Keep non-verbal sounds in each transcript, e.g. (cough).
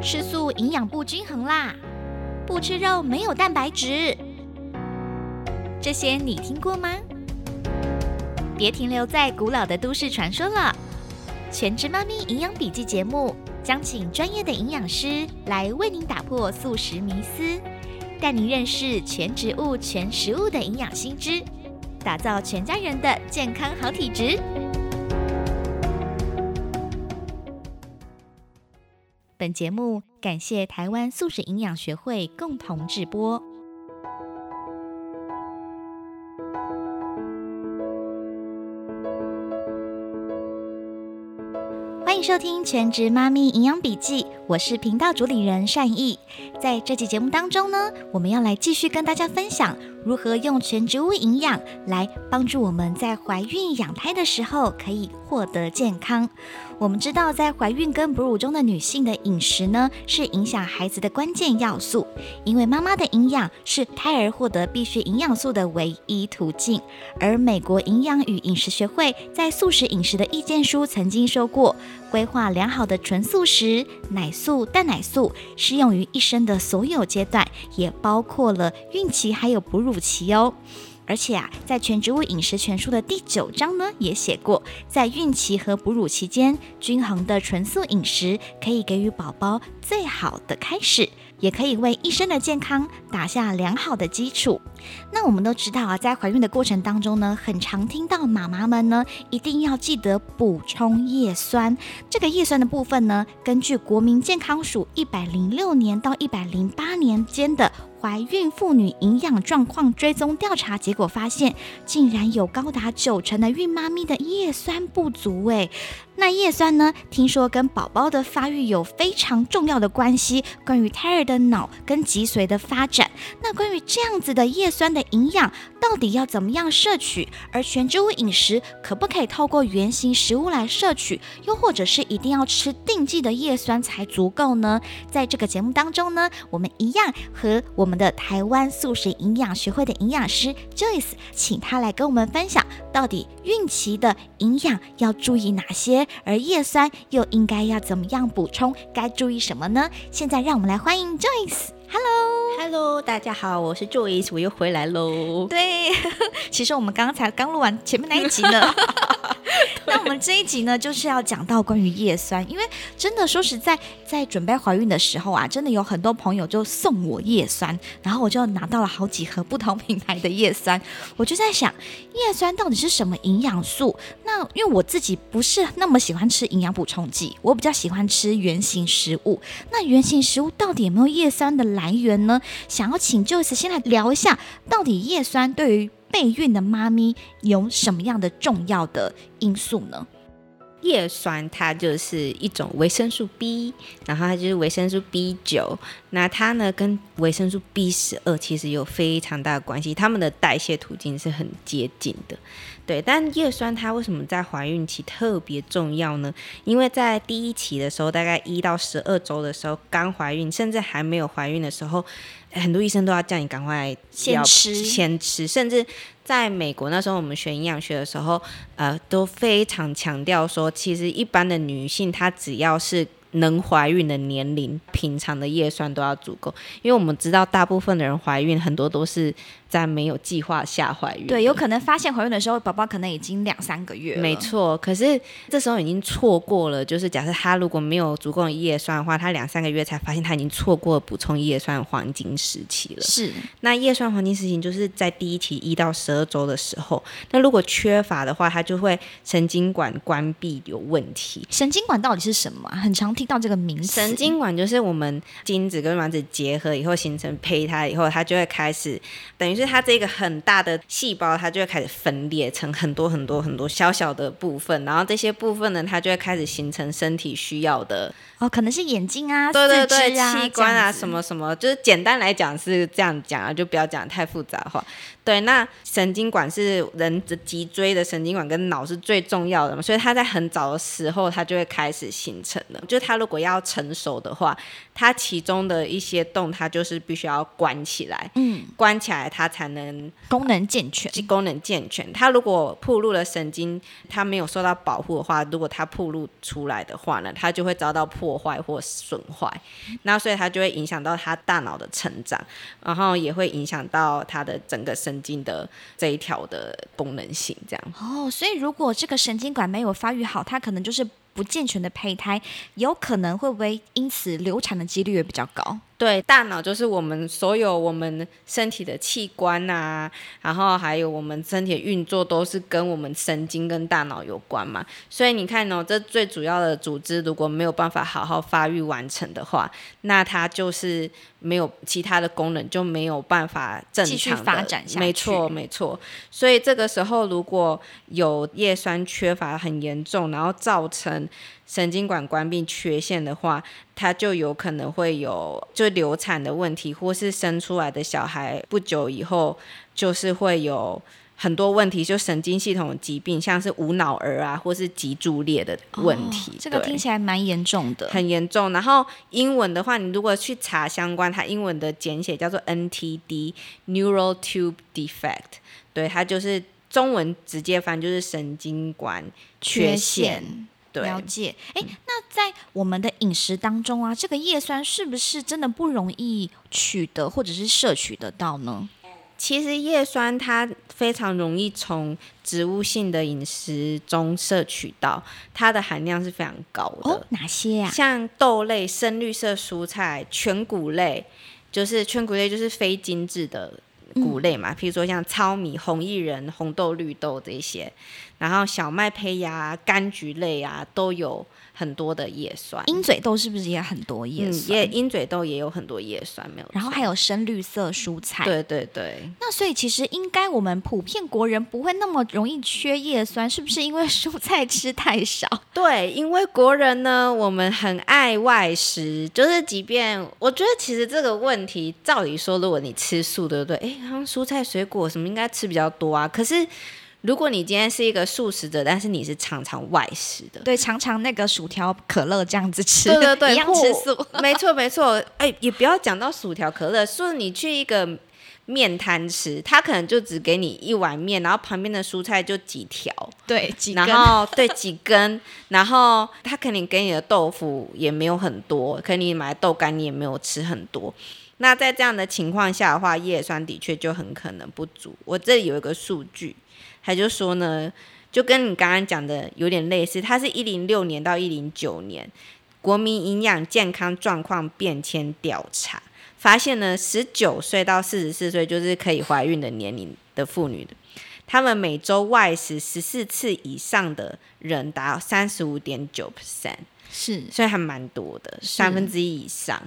吃素营养不均衡啦，不吃肉没有蛋白质，这些你听过吗？别停留在古老的都市传说了，《全职妈咪营养笔记》节目将请专业的营养师来为您打破素食迷思，带您认识全植物、全食物的营养新知，打造全家人的健康好体质。本节目感谢台湾素食营养学会共同制播。欢迎收听《全职妈咪营养笔记》，我是频道主理人善意。在这期节目当中呢，我们要来继续跟大家分享如何用全植物营养来帮助我们在怀孕养胎的时候可以获得健康。我们知道，在怀孕跟哺乳中的女性的饮食呢，是影响孩子的关键要素，因为妈妈的营养是胎儿获得必需营养素的唯一途径。而美国营养与饮食学会在素食饮食的意见书曾经说过，规划良好的纯素食、奶素、蛋奶素适用于一生的所有阶段，也包括了孕期还有哺乳补齐哦。而且啊，在全植物饮食全书的第九章呢，也写过，在孕期和哺乳期间，均衡的纯素饮食可以给予宝宝最好的开始，也可以为一生的健康打下良好的基础。那我们都知道啊，在怀孕的过程当中呢，很常听到妈妈们呢，一定要记得补充叶酸。这个叶酸的部分呢，根据国民健康署一百零六年到一百零八年间的。怀孕妇女营养状况追踪调查结果发现，竟然有高达九成的孕妈咪的叶酸不足。诶，那叶酸呢？听说跟宝宝的发育有非常重要的关系，关于胎儿的脑跟脊髓的发展。那关于这样子的叶酸的营养，到底要怎么样摄取？而全植物饮食可不可以透过原型食物来摄取？又或者是一定要吃定剂的叶酸才足够呢？在这个节目当中呢，我们一样和我们。我们的台湾素食营养学会的营养师 Joyce，请他来跟我们分享，到底孕期的营养要注意哪些，而叶酸又应该要怎么样补充，该注意什么呢？现在让我们来欢迎 Joyce。Hello，Hello，大家好，我是 Joyce，我又回来喽。对，(laughs) 其实我们刚刚才刚录完前面那一集呢。(laughs) (laughs) 那我们这一集呢，就是要讲到关于叶酸，因为真的说实在，在准备怀孕的时候啊，真的有很多朋友就送我叶酸，然后我就拿到了好几盒不同品牌的叶酸，我就在想，叶酸到底是什么营养素？那因为我自己不是那么喜欢吃营养补充剂，我比较喜欢吃原形食物。那原形食物到底有没有叶酸的来源呢？想要请 j o e 先来聊一下，到底叶酸对于备孕的妈咪有什么样的重要的因素呢？叶酸它就是一种维生素 B，然后它就是维生素 B 九，那它呢跟维生素 B 十二其实有非常大的关系，它们的代谢途径是很接近的。对，但叶酸它为什么在怀孕期特别重要呢？因为在第一期的时候，大概一到十二周的时候，刚怀孕甚至还没有怀孕的时候，很多医生都要叫你赶快先吃，先吃，甚至。在美国那时候，我们学营养学的时候，呃，都非常强调说，其实一般的女性，她只要是能怀孕的年龄，平常的叶酸都要足够，因为我们知道大部分的人怀孕，很多都是。在没有计划下怀孕，对，有可能发现怀孕的时候，宝宝可能已经两三个月了。没错，可是这时候已经错过了。就是假设他如果没有足够的叶酸的话，他两三个月才发现他已经错过补充叶酸黄金时期了。是，那叶酸黄金时期就是在第一期一到十二周的时候。那如果缺乏的话，它就会神经管关闭有问题。神经管到底是什么？很常听到这个名词。神经管就是我们精子跟卵子结合以后形成胚胎以后，它就会开始等于是。它这个很大的细胞，它就会开始分裂成很多很多很多小小的部分，然后这些部分呢，它就会开始形成身体需要的哦，可能是眼睛啊，对对对，器官啊，什么什么，就是简单来讲是这样讲啊，就不要讲太复杂化。对，那神经管是人的脊椎的神经管跟脑是最重要的嘛，所以它在很早的时候它就会开始形成了。就它如果要成熟的话，它其中的一些洞它就是必须要关起来，嗯，关起来它才能功能健全。功能健全。它如果暴露了神经，它没有受到保护的话，如果它暴露出来的话呢，它就会遭到破坏或损坏，那所以它就会影响到它大脑的成长，然后也会影响到它的整个神神经的这一条的功能性，这样。哦，所以如果这个神经管没有发育好，它可能就是不健全的胚胎，有可能会不会因此流产的几率也比较高？对，大脑就是我们所有我们身体的器官呐、然后还有我们身体的运作都是跟我们神经跟大脑有关嘛。所以你看哦，这最主要的组织如果没有办法好好发育完成的话，那它就是没有其他的功能，就没有办法正常的发展下去没错，没错。所以这个时候如果有叶酸缺乏很严重，然后造成神经管关闭缺陷的话，它就有可能会有就流产的问题，或是生出来的小孩不久以后就是会有很多问题，就神经系统的疾病，像是无脑儿啊，或是脊柱裂的问题。哦这个听起来蛮严重的。很严重。然后英文的话，你如果去查相关，它英文的简写叫做 NTD（Neural Tube Defect），对，它就是中文直接翻就是神经管缺陷。对，了解，哎，那在我们的饮食当中啊，这个叶酸是不是真的不容易取得或者是摄取得到呢？其实叶酸它非常容易从植物性的饮食中摄取到，它的含量是非常高的。哦，哪些呀、像豆类、深绿色蔬菜、全谷类，就是全谷类就是非精致的谷类嘛，譬如说像糙米、红薏仁、红豆、绿豆这些，然后小麦胚芽、柑橘类啊，都有很多的叶酸。鹰嘴豆是不是也很多叶嗯，酸？也鹰嘴豆也有很多叶酸，没有。然后还有深绿色蔬菜。对对对，那所以其实应该我们普遍国人不会那么容易缺叶酸，(laughs) 是不是因为蔬菜吃太少？对，因为国人呢，我们很爱外食，就是即便我觉得其实这个问题，照理说，如果你吃素，对不对？哎，好像蔬菜水果什么应该吃比较多啊。可是如果你今天是一个素食者，但是你是常常外食的，对，常常那个薯条、可乐这样子吃，对对对，一样吃素。(laughs) 没错没错。哎，也不要讲到薯条、可乐，说你去一个面摊吃，他可能就只给你一碗面，然后旁边的蔬菜就几条。对，几根然后对几根，然后他肯定给你的豆腐也没有很多，可能你买豆干你也没有吃很多。那在这样的情况下的话，叶酸的确就很可能不足。我这里有一个数据，他就说呢，就跟你刚刚讲的有点类似，他是一零六年到一零九年国民营养健康状况变迁调查，发现呢，十九岁到四十四岁就是可以怀孕的年龄的妇女的。他们每周外食十四次以上的人达三十五点九 percent，是所以还蛮多的，三分之一以上。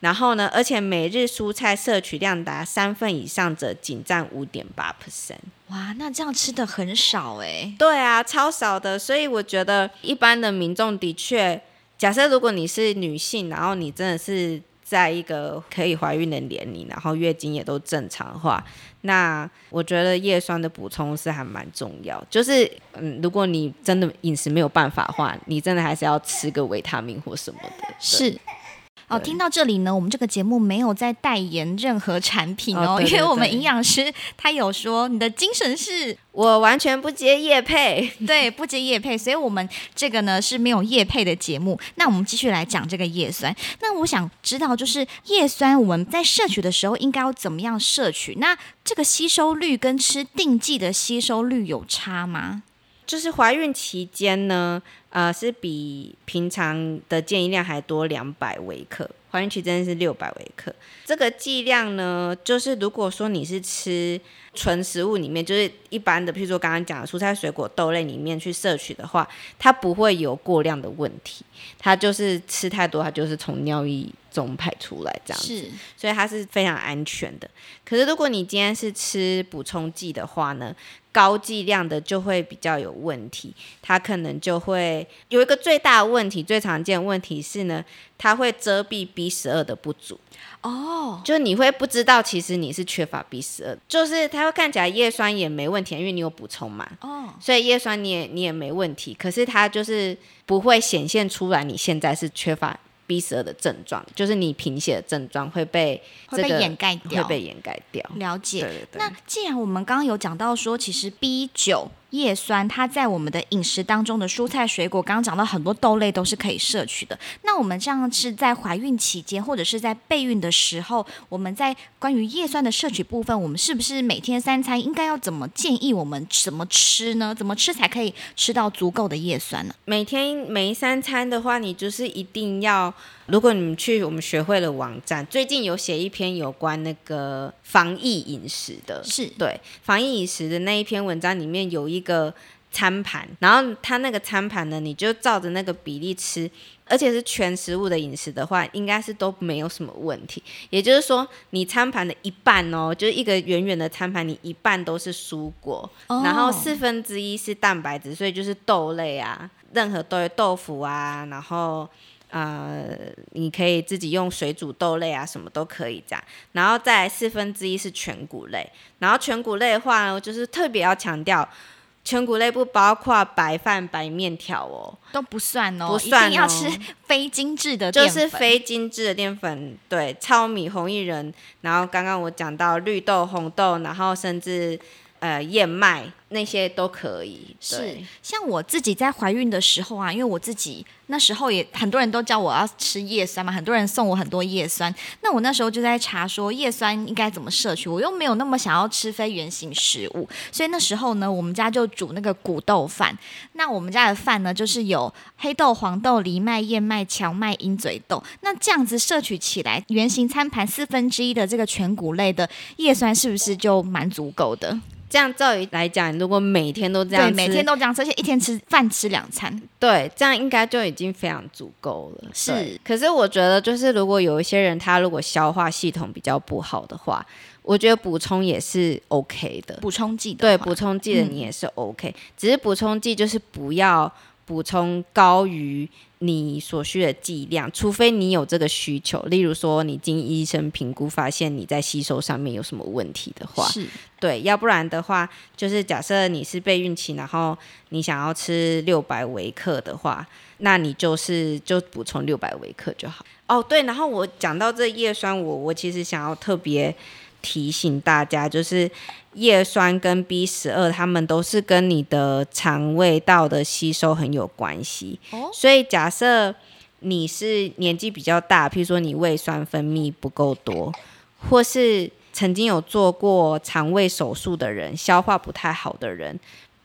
然后呢，而且每日蔬菜摄取量达三份以上者，仅占五点八 percent。哇，那这样吃的很少哎、对啊，超少的。所以我觉得一般的民众的确，假设如果你是女性，然后你真的是在一个可以怀孕的年龄，然后月经也都正常化，那我觉得叶酸的补充是还蛮重要。就是嗯，如果你真的饮食没有办法的话，你真的还是要吃个维他命或什么的。是。哦，听到这里呢，我们这个节目没有在代言任何产品哦，哦对对因为我们营养师他有说你的精神是我完全不接叶配。(laughs) 对不接叶配，所以我们这个呢是没有叶配的节目。那我们继续来讲这个叶酸。那我想知道，就是叶酸我们在摄取的时候应该要怎么样摄取？那这个吸收率跟吃定剂的吸收率有差吗？就是怀孕期间呢，呃，是比平常的建议量还多两百微克。怀孕期间是六百微克。这个剂量呢，就是如果说你是吃纯食物里面，就是一般的，譬如说刚刚讲的蔬菜、水果、豆类里面去摄取的话，它不会有过量的问题。它就是吃太多，它就是从尿液中排出来这样子。是所以它是非常安全的。可是如果你今天是吃补充剂的话呢，高剂量的就会比较有问题，它可能就会有一个最大的问题，最常见的问题是呢，它会遮蔽 B B 十二的不足。哦，就你会不知道，其实你是缺乏 B 十二，就是它会看起来叶酸也没问题，因为你有补充嘛，哦，所以叶酸你也你也没问题，可是它就是不会显现出来你现在是缺乏 B 十二的症状，就是你贫血的症状会被会被这个掩盖掉会被掩盖掉。了解。对对对。那既然我们刚刚有讲到说，其实 B 九叶酸它在我们的饮食当中的蔬菜水果，刚刚讲到很多豆类都是可以摄取的。那我们这样是在怀孕期间或者是在备孕的时候，我们在关于叶酸的摄取部分，我们是不是每天三餐应该要怎么建议我们怎么吃呢？怎么吃才可以吃到足够的叶酸呢？每天每三餐的话，你就是一定要，如果你们去我们学会了网站，最近有写一篇有关那个防疫饮食的，是对防疫饮食的那一篇文章里面有一个餐盘，然后它那个餐盘呢，你就照着那个比例吃，而且是全食物的饮食的话，应该是都没有什么问题。也就是说，你餐盘的一半哦，就是一个圆圆的餐盘，你一半都是蔬果，哦然后四分之一是蛋白质，所以就是豆类啊，任何豆类豆腐啊，然后。呃，你可以自己用水煮豆类啊，什么都可以这样。然后再来四分之一是全谷类，然后全谷类的话呢，就是特别要强调，全谷类不包括白饭、白面条哦，都不算哦，不算哦。一定要吃非精致的就是非精致的淀粉，对，糙米、红薏仁，然后刚刚我讲到绿豆、红豆，然后甚至呃燕麦那些都可以。是，像我自己在怀孕的时候啊，因为我自己那时候也很多人都叫我要吃叶酸嘛，很多人送我很多叶酸。那我那时候就在查说叶酸应该怎么摄取，我又没有那么想要吃非原形食物，所以那时候呢，我们家就煮那个谷豆饭。那我们家的饭呢，就是有黑豆、黄豆、藜麦、燕麦、荞麦、鹰嘴豆。那这样子摄取起来，圆形餐盘四分之一的这个全谷类的叶酸，是不是就蛮足够的？这样照理来讲，如果每天都这样对，吃，每天都这样吃，而且一天吃饭吃两餐。对，这样应该就已经非常足够了。是可是我觉得，就是如果有一些人他如果消化系统比较不好的话，我觉得补充也是 OK 的。补充剂的对，补充剂的你也是 OK，、只是补充剂就是不要补充高于你所需的剂量，除非你有这个需求，例如说你经医生评估发现你在吸收上面有什么问题的话，是对，要不然的话，就是假设你是备孕期，然后你想要吃六百微克的话，那你就是就补充六百微克就好。哦，对，然后我讲到这叶酸，我我其实想要特别提醒大家，就是叶酸跟 B 十二，它们都是跟你的肠胃道的吸收很有关系。哦所以假设你是年纪比较大，譬如说你胃酸分泌不够多，或是曾经有做过肠胃手术的人，消化不太好的人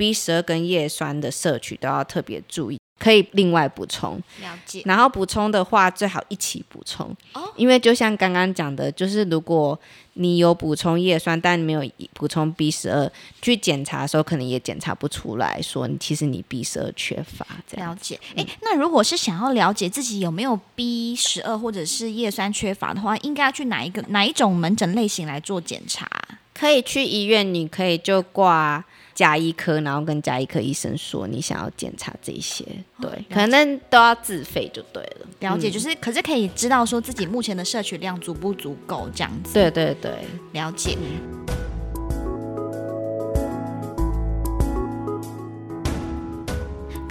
，B 十二跟叶酸的摄取都要特别注意，可以另外补充。了解然后补充的话，最好一起补充，哦因为就像刚刚讲的，就是如果你有补充叶酸，但没有补充 B 十二，去检查的时候可能也检查不出来说你其实你 B 十二缺乏这样。了解。哎，那如果是想要了解自己有没有 B 十二或者是叶酸缺乏的话，应该要去哪一个哪一种门诊类型来做检查？可以去医院，你可以就挂加医科，然后跟加医科医生说你想要检查这些，对，可能都要自费就对了。了解，嗯就是可是可以知道说自己目前的摄取量足不足够这样子。对对对，了解。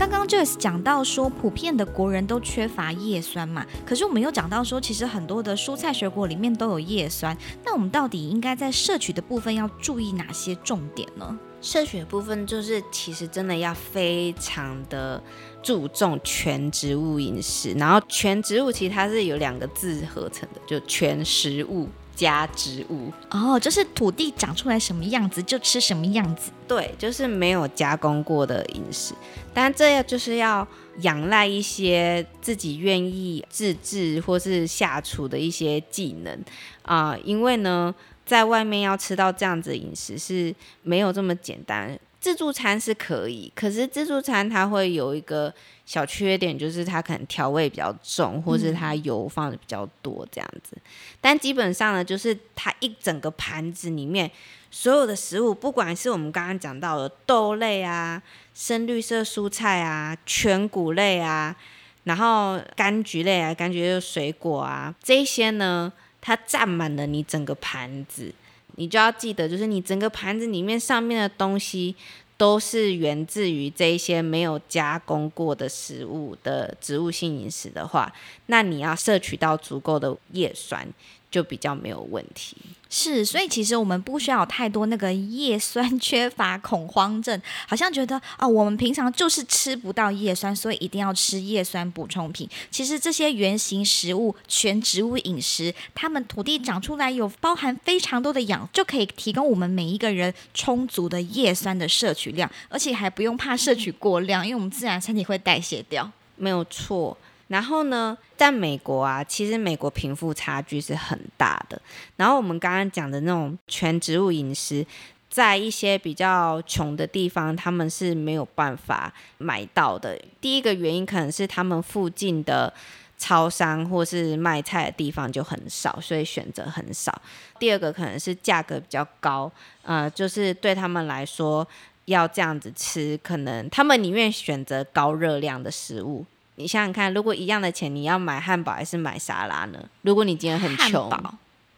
刚刚 Joyce 讲到说，普遍的国人都缺乏叶酸嘛，可是我们又讲到说，其实很多的蔬菜水果里面都有叶酸，那我们到底应该在摄取的部分要注意哪些重点呢？摄取的部分就是其实真的要非常的注重全植物饮食，然后全植物其实它是有两个字合成的，就全食物加植物。哦，就是土地长出来什么样子就吃什么样子。对，就是没有加工过的饮食，但这要就是要仰赖一些自己愿意自制或是下厨的一些技能啊、因为呢，在外面要吃到这样子的饮食是没有这么简单。自助餐是可以，可是自助餐它会有一个小缺点，就是它可能调味比较重，或是它油放的比较多这样子。但基本上呢，就是它一整个盘子里面所有的食物，不管是我们刚刚讲到的豆类啊、深绿色蔬菜啊、全谷类啊，然后柑橘类啊，柑橘类水果啊，这些呢，它占满了你整个盘子，你就要记得，就是你整个盘子里面上面的东西都是源自于这一些没有加工过的食物的植物性饮食的话，那你要摄取到足够的叶酸，就比较没有问题。是，所以其实我们不需要有太多那个叶酸 (laughs) 缺乏恐慌症，好像觉得啊，我们平常就是吃不到叶酸，所以一定要吃叶酸补充品。其实这些原型食物、全植物饮食，它们土地长出来有包含非常多的氧，就可以提供我们每一个人充足的叶酸的摄取量，而且还不用怕摄取过量，因为我们自然身体会代谢掉。没有错。然后呢，在美国啊，其实美国贫富差距是很大的。然后我们刚刚讲的那种全植物饮食，在一些比较穷的地方，他们是没有办法买到的。第一个原因可能是他们附近的超商或是卖菜的地方就很少，所以选择很少。第二个可能是价格比较高，呃，就是对他们来说要这样子吃，可能他们宁愿选择高热量的食物。你想想看，如果一样的钱，你要买汉堡还是买沙拉呢？如果你今天很穷，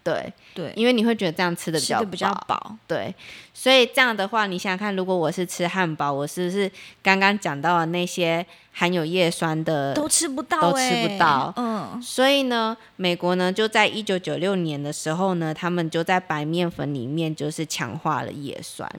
对对，因为你会觉得这样吃的比较比较饱，对。所以这样的话，你想想看，如果我是吃汉堡，我是不是刚刚讲到的那些含有叶酸的都吃不到，都吃不到？嗯。所以呢，美国呢就在一九九六年的时候呢，他们就在白面粉里面就是强化了叶酸。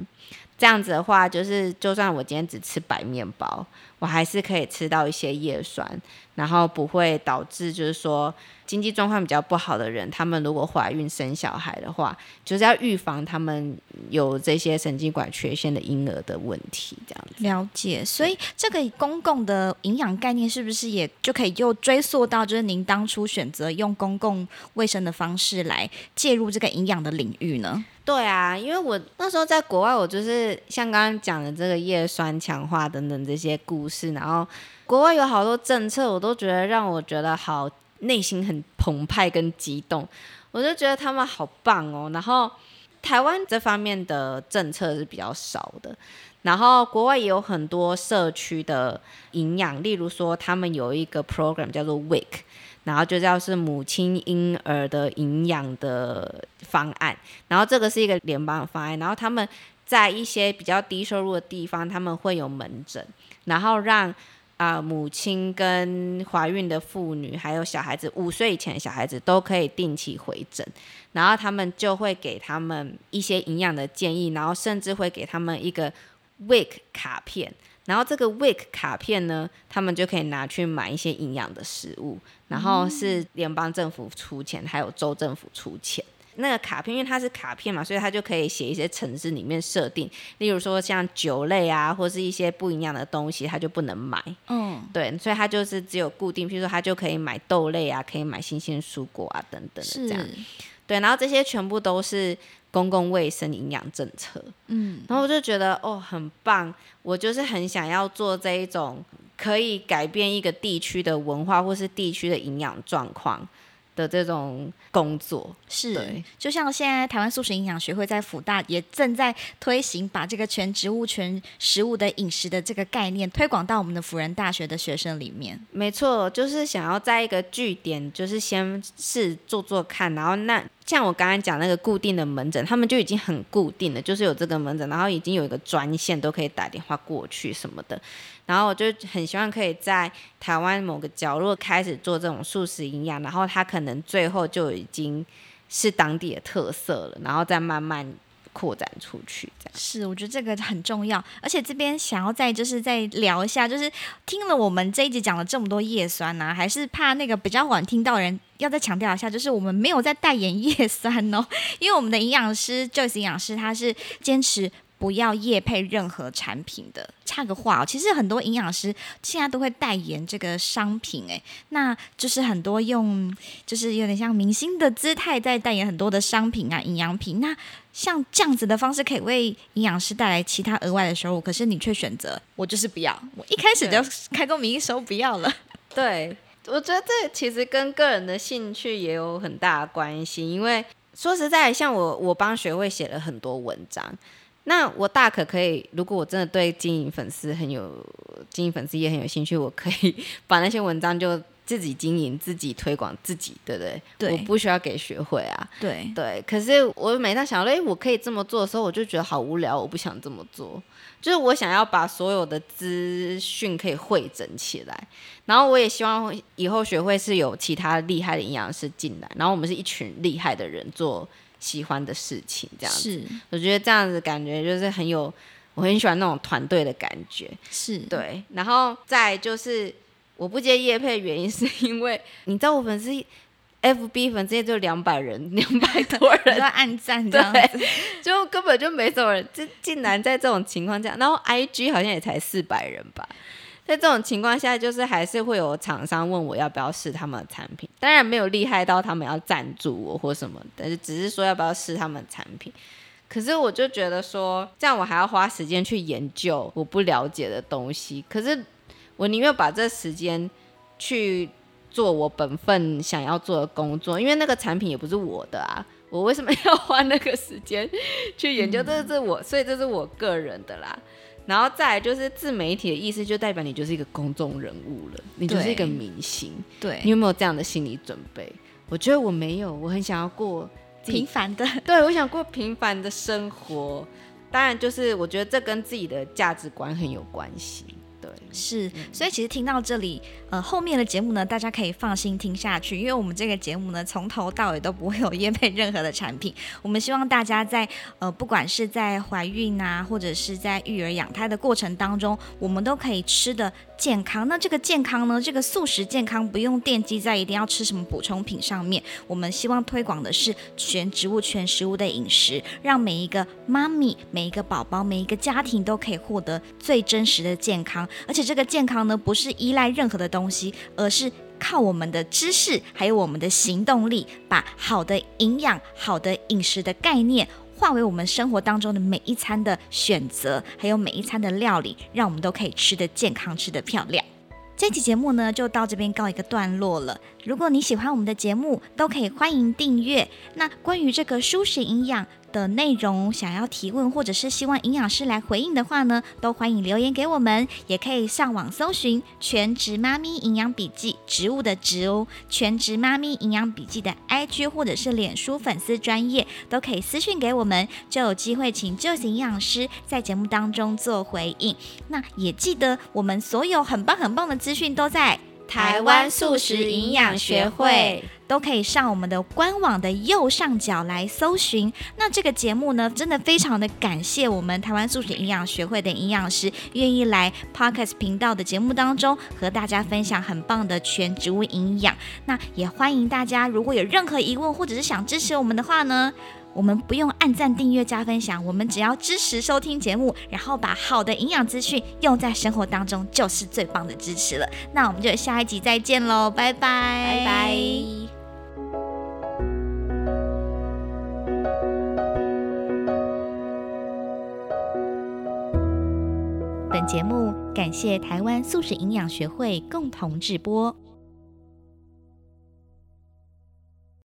这样子的话，就是就算我今天只吃白面包。我还是可以吃到一些叶酸，然后不会导致就是说经济状况比较不好的人，他们如果怀孕生小孩的话，就是要预防他们有这些神经管缺陷的婴儿的问题。这样子了解，所以这个公共的营养概念是不是也就可以又追溯到就是您当初选择用公共卫生的方式来介入这个营养的领域呢？对啊，因为我那时候在国外，我就是像刚刚讲的这个叶酸强化等等这些故事，是然后国外有好多政策，我都觉得让我觉得好内心很澎湃跟激动，我就觉得他们好棒哦。然后台湾这方面的政策是比较少的，然后国外也有很多社区的营养，例如说他们有一个 program 叫做 WIC。然后就叫是母亲婴儿的营养的方案，然后这个是一个联邦方案，然后他们在一些比较低收入的地方，他们会有门诊，然后让啊母亲跟怀孕的妇女还有小孩子五岁以前的小孩子都可以定期回诊，然后他们就会给他们一些营养的建议，然后甚至会给他们一个 week 卡片。然后这个 week 卡片呢，他们就可以拿去买一些营养的食物，然后是联邦政府出钱，还有州政府出钱。那个卡片因为它是卡片嘛，所以它就可以写一些城市里面设定，例如说像酒类啊，或是一些不一样的东西，它就不能买。嗯，对，所以它就是只有固定，譬如说它就可以买豆类啊，可以买新鲜蔬果啊等等的这样。对，然后这些全部都是。公共卫生营养政策，嗯，然后我就觉得哦，很棒，我就是很想要做这一种可以改变一个地区的文化或是地区的营养状况。的这种工作是，就像现在台湾素食营养学会在辅大也正在推行，把这个全植物、全食物的饮食的这个概念推广到我们的辅仁大学的学生里面。没错，就是想要在一个据点，就是先试做做看，然后那像我刚才讲那个固定的门诊，他们就已经很固定了，就是有这个门诊，然后已经有一个专线都可以打电话过去什么的。然后我就很希望可以在台湾某个角落开始做这种素食营养，然后它可能最后就已经是当地的特色了，然后再慢慢扩展出去。这样是，我觉得这个很重要。而且这边想要再就是再聊一下，就是听了我们这一集讲了这么多叶酸呢，还是怕那个比较晚听到人要再强调一下，就是我们没有在代言叶酸哦，因为我们的营养师 Joyce 营养师他是坚持。不要夜配任何产品的，插个话哦，其实很多营养师现在都会代言这个商品，哎，那就是很多用，就是有点像明星的姿态在代言很多的商品啊，营养品。那像这样子的方式，可以为营养师带来其他额外的收入，可是你却选择我就是不要，我一开始就开个名义说不要了。对，我觉得这其实跟个人的兴趣也有很大的关系，因为说实在，像我，我帮学会写了很多文章。那我大可可以，如果我真的对经营粉丝很有经营粉丝也很有兴趣，我可以把那些文章就自己经营、自己推广自己，对不对？对我不需要给学会啊。对，对，可是我每当想到，哎，我可以这么做的时候，我就觉得好无聊，我不想这么做。就是我想要把所有的资讯可以汇整起来，然后我也希望以后学会是有其他厉害的营养师进来，然后我们是一群厉害的人做喜欢的事情，这样子。是我觉得这样子感觉就是很有，我很喜欢那种团队的感觉。是，对，然后再就是我不接叶配的原因是因为你知道我粉丝 FB 粉丝也就两百人，(laughs) 两百多人在暗赞这样子，就根本就没什么人，这竟然在这种情况下，然后 IG 好像也才四百人吧。在这种情况下，就是还是会有厂商问我要不要试他们的产品，当然没有厉害到他们要赞助我或什么，但是只是说要不要试他们的产品。可是我就觉得说，这样我还要花时间去研究我不了解的东西，可是我宁愿把这时间去做我本分想要做的工作，因为那个产品也不是我的啊，我为什么 (laughs) 要花那个时间去研究？这是我，所以这是我个人的啦。然后再来就是自媒体的意思，就代表你就是一个公众人物了，你就是一个明星。对你，有没有这样的心理准备？我觉得我没有，我很想要过平凡的，(laughs) 对，我想过平凡的生活。当然，就是我觉得这跟自己的价值观很有关系。对，是，所以其实听到这里，呃，后面的节目呢，大家可以放心听下去，因为我们这个节目呢，从头到尾都不会有业配任何的产品。我们希望大家在呃，不管是在怀孕啊，或者是在育儿养胎的过程当中，我们都可以吃的健康。那这个健康呢，这个素食健康不用奠基在一定要吃什么补充品上面，我们希望推广的是全植物、全食物的饮食，让每一个妈咪、每一个宝宝、每一个家庭都可以获得最真实的健康。而且这个健康呢，不是依赖任何的东西，而是靠我们的知识还有我们的行动力，把好的营养、好的饮食的概念。化为我们生活当中的每一餐的选择，还有每一餐的料理，让我们都可以吃得健康、吃得漂亮。这期节目呢，就到这边告一个段落了。如果你喜欢我们的节目，都可以欢迎订阅。那关于这个舒适营养的内容，想要提问或者是希望营养师来回应的话呢，都欢迎留言给我们，也可以上网搜寻“全职妈咪营养笔记”植物的植哦，“全职妈咪营养笔记”的 IG 或者是脸书粉丝专业，都可以私讯给我们，就有机会请 j o 营养师在节目当中做回应。那也记得我们所有很棒很棒的资讯都在台湾素食营养学会都可以上我们的官网的右上角来搜寻。那这个节目呢，真的非常的感谢我们台湾素食营养学会的营养师愿意来 Podcast 频道的节目当中和大家分享很棒的全植物营养。那也欢迎大家，如果有任何疑问或者是想支持我们的话呢，我们不用按赞、订阅、加分享，我们只要支持收听节目，然后把好的营养资讯用在生活当中，就是最棒的支持了。那我们就下一集再见喽，拜拜，拜拜。本节目感谢台湾素食营养学会共同制播。